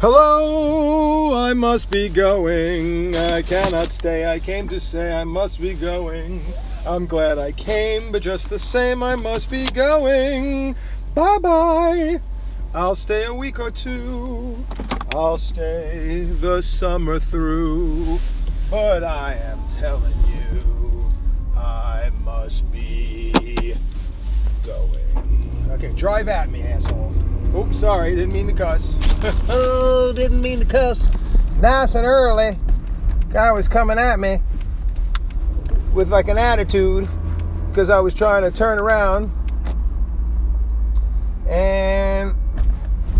Hello, I must be going. I cannot stay. I came to say I must be going. I'm glad I came, but just the same, I must be going. Bye bye. I'll stay a week or two. I'll stay the summer through. But I am telling you, I must be going. Okay, drive at me, asshole. Oops, sorry, didn't mean to cuss. oh, didn't mean to cuss. Nice and early. Guy was coming at me with like an attitude because I was trying to turn around and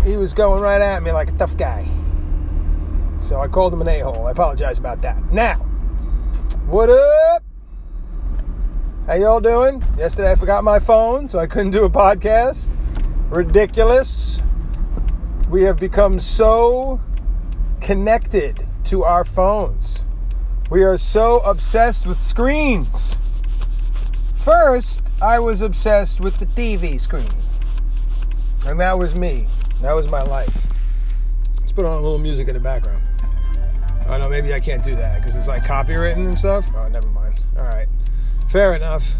he was going right at me like a tough guy. So I called him an a hole. I apologize about that. Now, what up? How y'all doing? Yesterday I forgot my phone, so I couldn't do a podcast. Ridiculous. We have become so connected to our phones. We are so obsessed with screens. First, I was obsessed with the TV screen. And that was me. That was my life. Let's put on a little music in the background. Oh no, maybe I can't do that because it's like copywritten and stuff. Oh, never mind. All right, fair enough.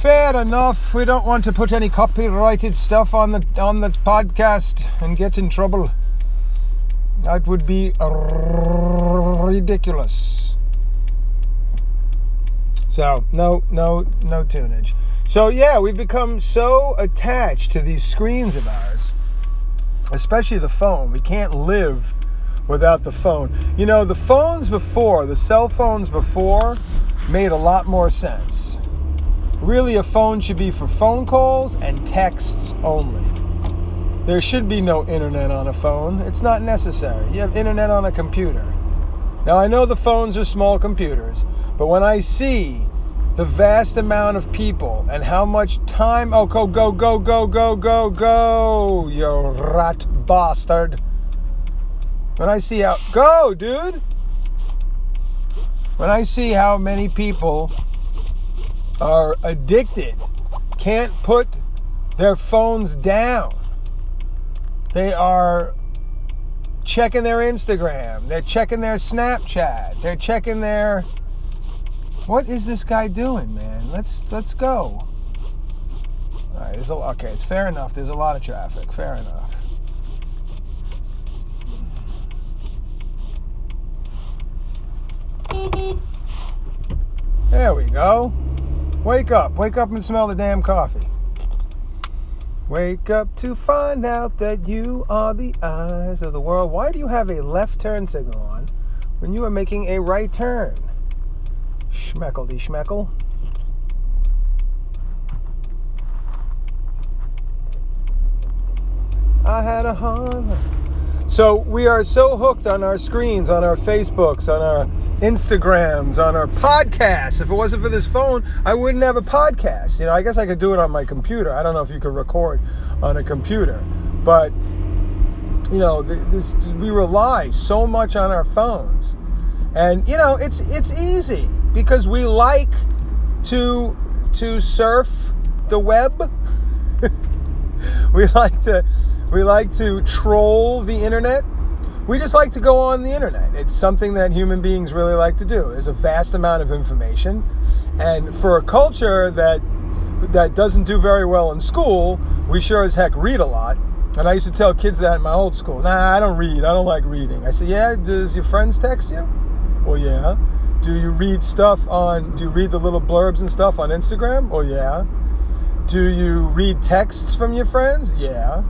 Fair enough. We don't want to put any copyrighted stuff on the on the podcast and get in trouble. That would be ridiculous. So no, no, no tunage. So yeah, we've become so attached to these screens of ours, especially the phone. We can't live without the phone. You know, the phones before, the cell phones before, made a lot more sense. Really, a phone should be for phone calls and texts only. There should be no internet on a phone. It's not necessary. You have internet on a computer. Now, I know the phones are small computers, but when I see the vast amount of people and how much time. Oh, go, go, go, go, go, go, go, you rat bastard. When I see how. Go, dude! When I see how many people are addicted, can't put their phones down, they are checking their Instagram, they're checking their Snapchat, they're checking their what is this guy doing, man? Let's let's go. All right, there's a, okay, it's fair enough. There's a lot of traffic. Fair enough. There we go. Wake up. Wake up and smell the damn coffee. Wake up to find out that you are the eyes of the world. Why do you have a left turn signal on when you are making a right turn? Schmeckledy schmeckle. I had a Honda. So we are so hooked on our screens, on our Facebooks, on our Instagrams, on our podcasts. If it wasn't for this phone, I wouldn't have a podcast. You know, I guess I could do it on my computer. I don't know if you could record on a computer, but you know, this we rely so much on our phones, and you know, it's it's easy because we like to to surf the web. we like to we like to troll the internet. We just like to go on the internet. It's something that human beings really like to do. There's a vast amount of information, and for a culture that that doesn't do very well in school, we sure as heck read a lot. And I used to tell kids that in my old school. Nah, I don't read. I don't like reading. I said, Yeah, does your friends text you? Well, yeah. Do you read stuff on, do you read the little blurbs and stuff on Instagram? Oh, yeah. Do you read texts from your friends? Yeah.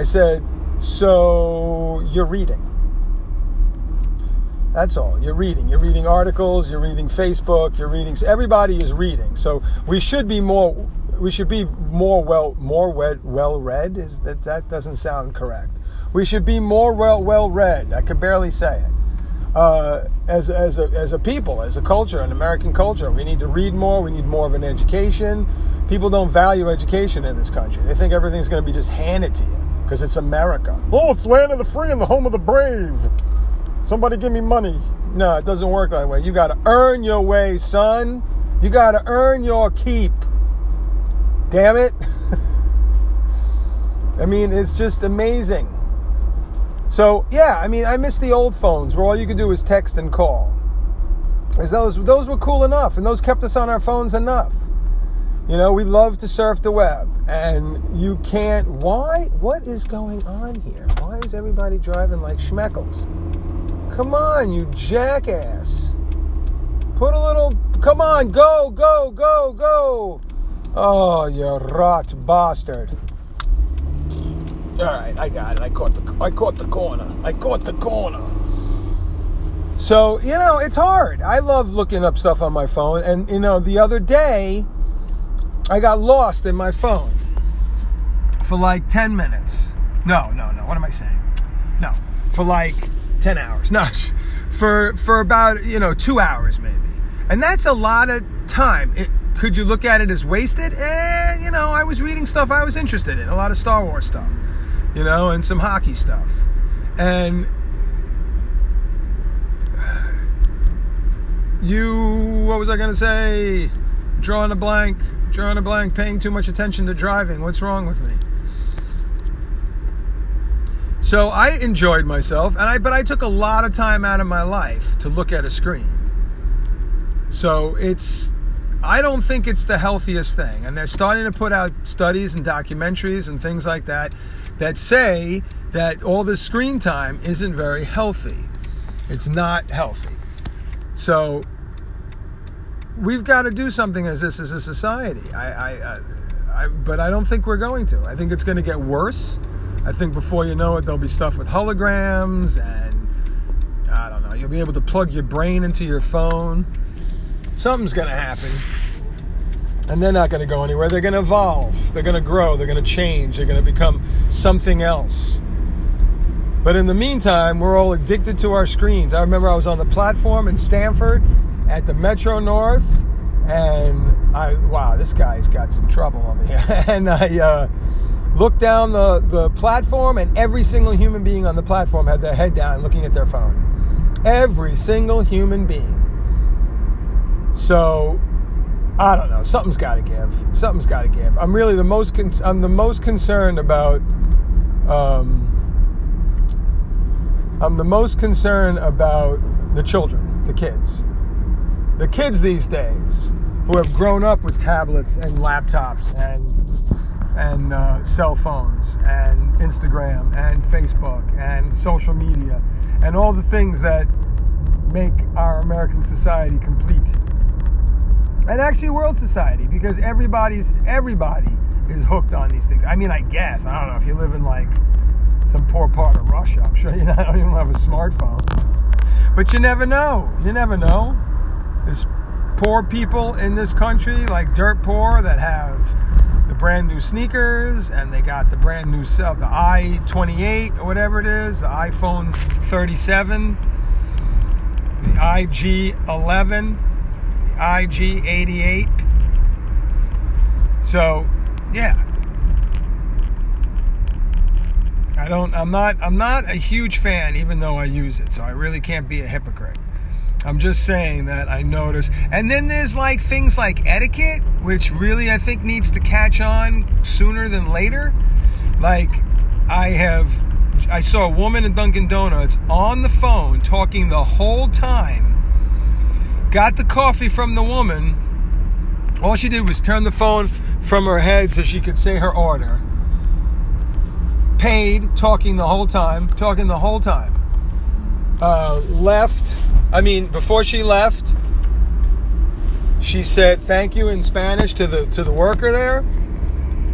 I said, so you're reading. That's all. You're reading. You're reading articles, you're reading Facebook, you're reading everybody is reading. So we should be more we should be more well more well, read is that that doesn't sound correct. We should be more well well read. I could barely say it uh, as, as, a, as a people, as a culture, an American culture. We need to read more. We need more of an education. People don't value education in this country. They think everything's going to be just handed to you because it's America. Oh, it's land of the free and the home of the brave. Somebody give me money. No, it doesn't work that way. You got to earn your way, son. You got to earn your keep. Damn it. I mean, it's just amazing So yeah, I mean, I miss the old phones where all you could do was text and call. As those those were cool enough, and those kept us on our phones enough. You know, we love to surf the web, and you can't. Why? What is going on here? Why is everybody driving like schmeckles? Come on, you jackass! Put a little. Come on, go, go, go, go! Oh, you rot bastard! All right, I got it. I caught the. I caught the corner. I caught the corner. So you know, it's hard. I love looking up stuff on my phone, and you know, the other day. I got lost in my phone for like 10 minutes. No, no, no. What am I saying? No, for like 10 hours. No, for for about, you know, 2 hours maybe. And that's a lot of time. It, could you look at it as wasted? Eh, you know, I was reading stuff I was interested in, a lot of Star Wars stuff, you know, and some hockey stuff. And you, what was I going to say? Drawing a blank drawing a blank, paying too much attention to driving. What's wrong with me? So I enjoyed myself, and I but I took a lot of time out of my life to look at a screen. So it's I don't think it's the healthiest thing. And they're starting to put out studies and documentaries and things like that that say that all this screen time isn't very healthy. It's not healthy. So we've got to do something as this as a society. I, I, I, I, but I don't think we're going to. I think it's going to get worse. I think before you know it, there'll be stuff with holograms, and I don't know. You'll be able to plug your brain into your phone. Something's going to happen, and they're not going to go anywhere. They're going to evolve. They're going to grow. They're going to change. They're going to become something else. But in the meantime, we're all addicted to our screens. I remember I was on the platform in Stamford at the Metro North, and I wow, this guy's got some trouble over here. and I uh, looked down the the platform, and every single human being on the platform had their head down, looking at their phone. Every single human being. So I don't know. Something's got to give. Something's got to give. I'm really the most. Con- I'm the most concerned about. Um, I'm the most concerned about the children, the kids the kids these days who have grown up with tablets and laptops and and uh, cell phones and Instagram and Facebook and social media and all the things that make our American society complete and actually world society because everybody's everybody is hooked on these things. I mean, I guess I don't know if you live in like some poor part of Russia. I'm sure you don't even have a smartphone, but you never know. You never know. There's poor people in this country, like dirt poor, that have the brand new sneakers and they got the brand new stuff, the i28 or whatever it is, the iPhone 37, the IG11, the IG88. So, yeah. I don't I'm not I'm not a huge fan even though I use it. So I really can't be a hypocrite. I'm just saying that I notice. And then there's like things like etiquette, which really I think needs to catch on sooner than later. Like, I have, I saw a woman in Dunkin' Donuts on the phone talking the whole time, got the coffee from the woman. All she did was turn the phone from her head so she could say her order. Paid, talking the whole time, talking the whole time. Uh, left I mean, before she left, she said thank you in Spanish to the to the worker there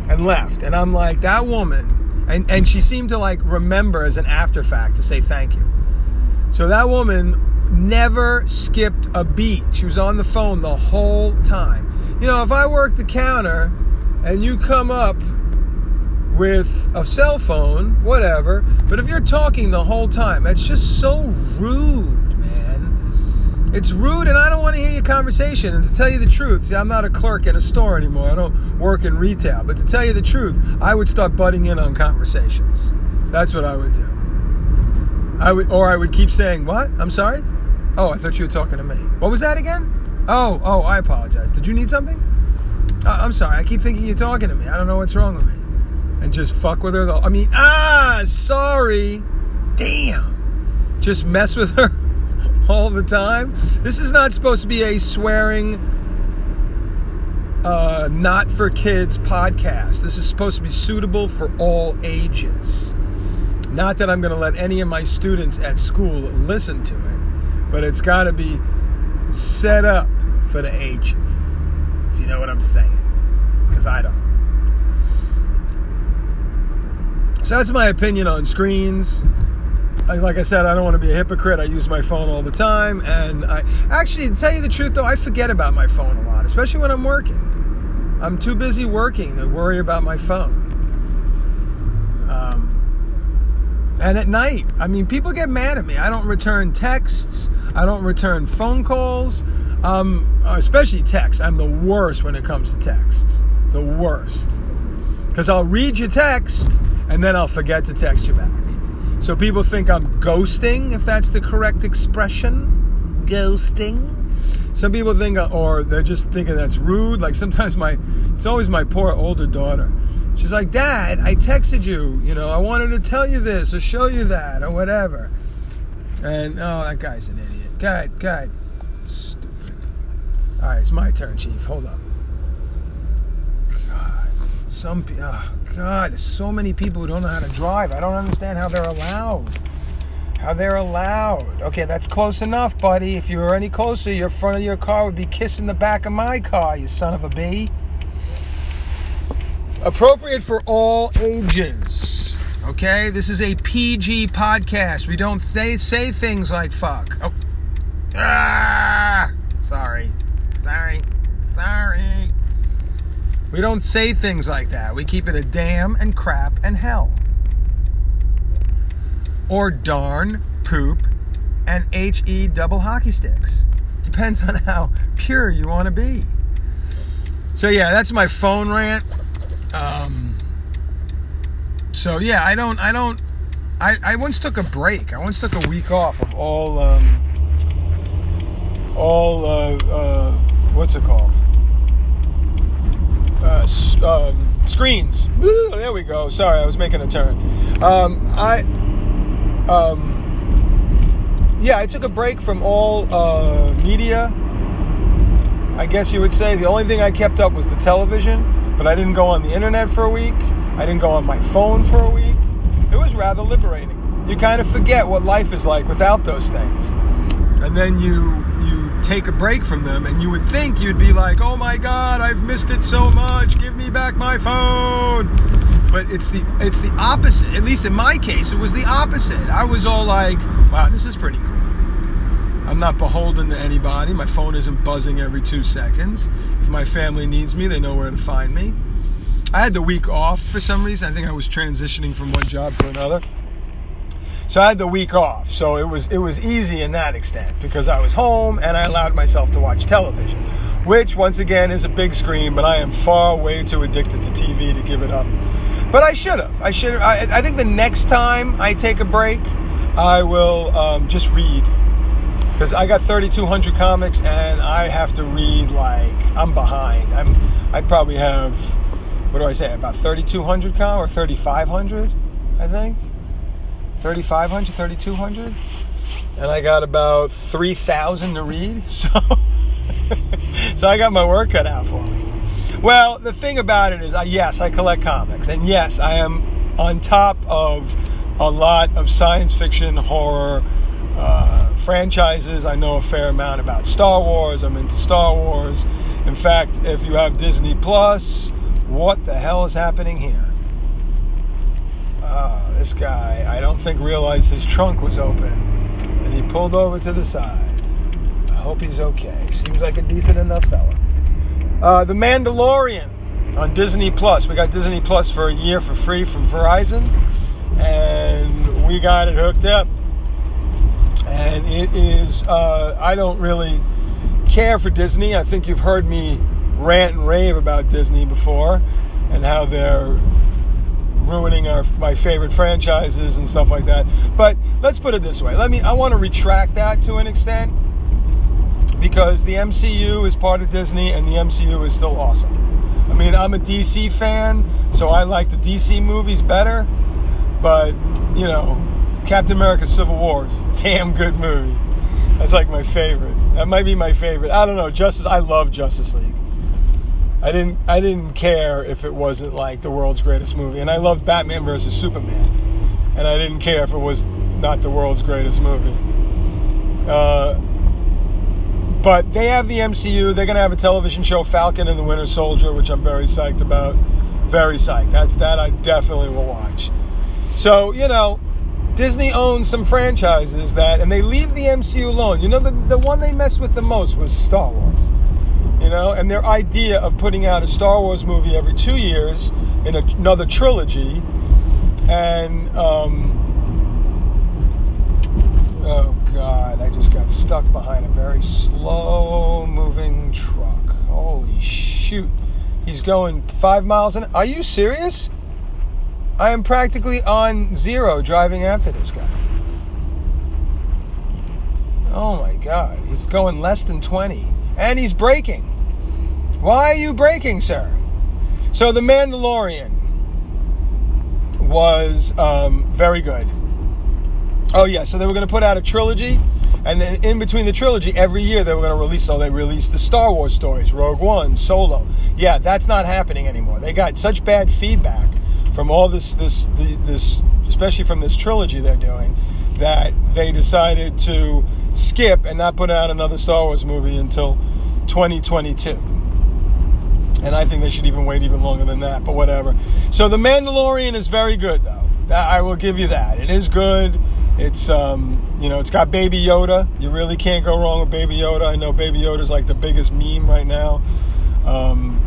and left. And I'm like, that woman and, and she seemed to like remember as an after fact to say thank you. So that woman never skipped a beat. She was on the phone the whole time. You know, if I work the counter and you come up with a cell phone, whatever, but if you're talking the whole time, that's just so rude it's rude, and I don't want to hear your conversation. And to tell you the truth, see, I'm not a clerk in a store anymore. I don't work in retail. But to tell you the truth, I would start butting in on conversations. That's what I would do. I would, or I would keep saying, "What? I'm sorry." Oh, I thought you were talking to me. What was that again? Oh, oh, I apologize. Did you need something? Uh, I'm sorry. I keep thinking you're talking to me. I don't know what's wrong with me. And just fuck with her. Though. I mean, ah, sorry. damn, just mess with her all the time. This is not supposed to be a swearing, uh, not for kids podcast. This is supposed to be suitable for all ages. Not that I'm going to let any of my students at school listen to it, but it's got to be set up for the ages. If you know what I'm saying. Because I don't. So that's my opinion on screens. Like I said, I don't want to be a hypocrite. I use my phone all the time, and I actually, to tell you the truth, though, I forget about my phone a lot, especially when I'm working. I'm too busy working to worry about my phone. Um, and at night, I mean, people get mad at me. I don't return texts. I don't return phone calls, um, especially texts. I'm the worst when it comes to texts. The worst. Because I'll read your text and then I'll forget to text you back. So people think I'm ghosting, if that's the correct expression. Ghosting. Some people think, or they're just thinking that's rude. Like sometimes my, it's always my poor older daughter. She's like, Dad, I texted you. You know, I wanted to tell you this or show you that or whatever. And oh, that guy's an idiot. God, God, stupid. All right, it's my turn, Chief. Hold up. Some people. Oh, God, so many people who don't know how to drive. I don't understand how they're allowed. How they're allowed. Okay, that's close enough, buddy. If you were any closer, your front of your car would be kissing the back of my car, you son of a bee. Appropriate for all ages. Okay, this is a PG podcast. We don't say, say things like fuck. Oh. Ah! Sorry. Sorry. We don't say things like that. We keep it a damn and crap and hell. Or darn, poop, and HE double hockey sticks. Depends on how pure you want to be. So, yeah, that's my phone rant. Um, so, yeah, I don't, I don't, I, I once took a break. I once took a week off of all, um, all, uh, uh, what's it called? Uh, um, screens. There we go. Sorry, I was making a turn. Um, I, um, yeah, I took a break from all uh, media. I guess you would say the only thing I kept up was the television, but I didn't go on the internet for a week. I didn't go on my phone for a week. It was rather liberating. You kind of forget what life is like without those things, and then you you take a break from them and you would think you'd be like, "Oh my god, I've missed it so much. Give me back my phone." But it's the it's the opposite. At least in my case, it was the opposite. I was all like, "Wow, this is pretty cool." I'm not beholden to anybody. My phone isn't buzzing every 2 seconds. If my family needs me, they know where to find me. I had the week off for some reason. I think I was transitioning from one job to another. So I had the week off. So it was it was easy in that extent because I was home and I allowed myself to watch television, which once again is a big screen, but I am far way too addicted to TV to give it up. But I should have. I should. I, I think the next time I take a break, I will um, just read because I got 3,200 comics and I have to read like I'm behind. I'm I probably have what do I say about 3,200 com or 3,500, I think. 3,500, 3,200. And I got about 3,000 to read. So, so I got my work cut out for me. Well, the thing about it is, I, yes, I collect comics. And yes, I am on top of a lot of science fiction, horror, uh, franchises. I know a fair amount about Star Wars. I'm into Star Wars. In fact, if you have Disney Plus, what the hell is happening here? Uh, this guy, I don't think realized his trunk was open, and he pulled over to the side. I hope he's okay. Seems like a decent enough fella. Uh, the Mandalorian on Disney Plus. We got Disney Plus for a year for free from Verizon, and we got it hooked up. And it is, uh, I don't really care for Disney. I think you've heard me rant and rave about Disney before and how they're ruining our my favorite franchises and stuff like that. But let's put it this way. Let me I want to retract that to an extent because the MCU is part of Disney and the MCU is still awesome. I mean, I'm a DC fan, so I like the DC movies better, but you know, Captain America: Civil War is damn good movie. That's like my favorite. That might be my favorite. I don't know. Justice. I love Justice League. I didn't. I didn't care if it wasn't like the world's greatest movie, and I loved Batman versus Superman, and I didn't care if it was not the world's greatest movie. Uh, but they have the MCU. They're going to have a television show, Falcon and the Winter Soldier, which I'm very psyched about. Very psyched. That's that I definitely will watch. So you know, Disney owns some franchises that, and they leave the MCU alone. You know, the the one they messed with the most was Star Wars. You know, and their idea of putting out a Star Wars movie every two years in another trilogy, and um, oh god, I just got stuck behind a very slow moving truck. Holy shoot. He's going five miles an hour. Are you serious? I am practically on zero driving after this guy. Oh my god, he's going less than 20. And he's braking. Why are you breaking, sir? So, The Mandalorian was um, very good. Oh yeah, so they were going to put out a trilogy, and then in between the trilogy, every year they were going to release. So they released the Star Wars stories, Rogue One, Solo. Yeah, that's not happening anymore. They got such bad feedback from all this, this, the, this, especially from this trilogy they're doing, that they decided to skip and not put out another Star Wars movie until 2022. And I think they should even wait even longer than that, but whatever. So The Mandalorian is very good, though. I will give you that. It is good. It's um, you know, it's got Baby Yoda. You really can't go wrong with Baby Yoda. I know Baby Yoda is like the biggest meme right now. Um,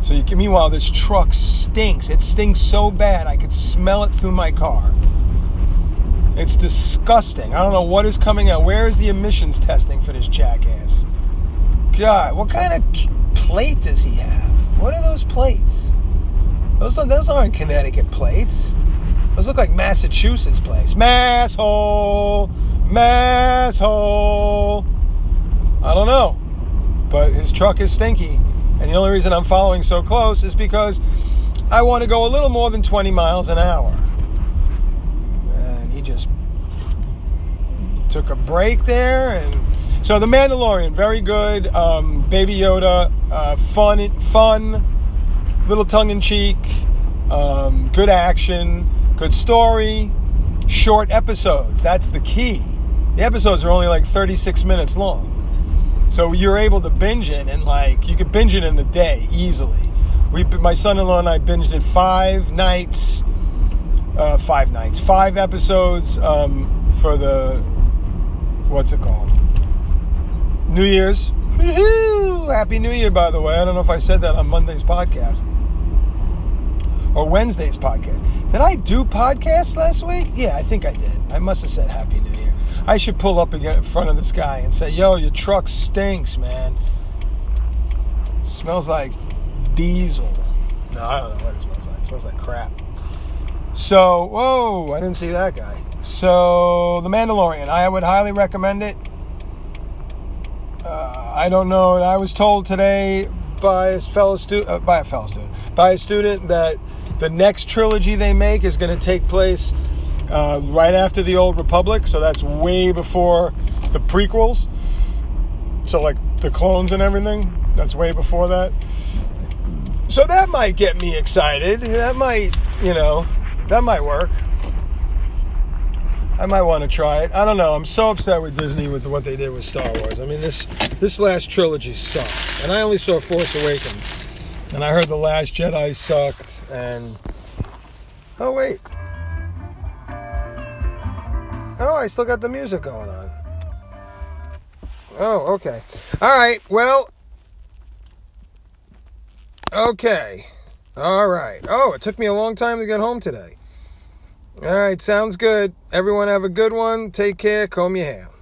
so you can, meanwhile, this truck stinks. It stinks so bad I could smell it through my car. It's disgusting. I don't know what is coming out. Where is the emissions testing for this jackass? God, what kind of plate does he have? What are those plates? Those, those aren't Connecticut plates. Those look like Massachusetts place. Masshole, masshole. I don't know, but his truck is stinky, and the only reason I'm following so close is because I want to go a little more than 20 miles an hour. And he just took a break there, and so the Mandalorian, very good. Um, Baby Yoda, uh, fun, fun, little tongue in cheek, um, good action Good story, short episodes. That's the key. The episodes are only like 36 minutes long. So you're able to binge it and like you could binge it in a day easily. We, my son-in-law and I binged it five nights, uh, five nights, five episodes um, for the what's it called? New Year's. Woo-hoo! Happy New Year, by the way. I don't know if I said that on Monday's podcast or Wednesday's podcast. Did I do podcasts last week? Yeah, I think I did. I must have said Happy New Year. I should pull up again in front of this guy and say, Yo, your truck stinks, man. Smells like diesel. No, I don't know what it smells like. It smells like crap. So, whoa, I didn't see that guy. So, The Mandalorian, I would highly recommend it. I don't know. I was told today by a fellow student, uh, by a fellow student, by a student that the next trilogy they make is going to take place uh, right after the Old Republic, so that's way before the prequels. So, like the clones and everything, that's way before that. So, that might get me excited. That might, you know, that might work. I might want to try it. I don't know. I'm so upset with Disney with what they did with Star Wars. I mean, this this last trilogy sucked, and I only saw Force Awakens. And I heard The Last Jedi sucked, and. Oh, wait. Oh, I still got the music going on. Oh, okay. All right, well. Okay. All right. Oh, it took me a long time to get home today. All right, sounds good. Everyone have a good one. Take care. Comb your hair.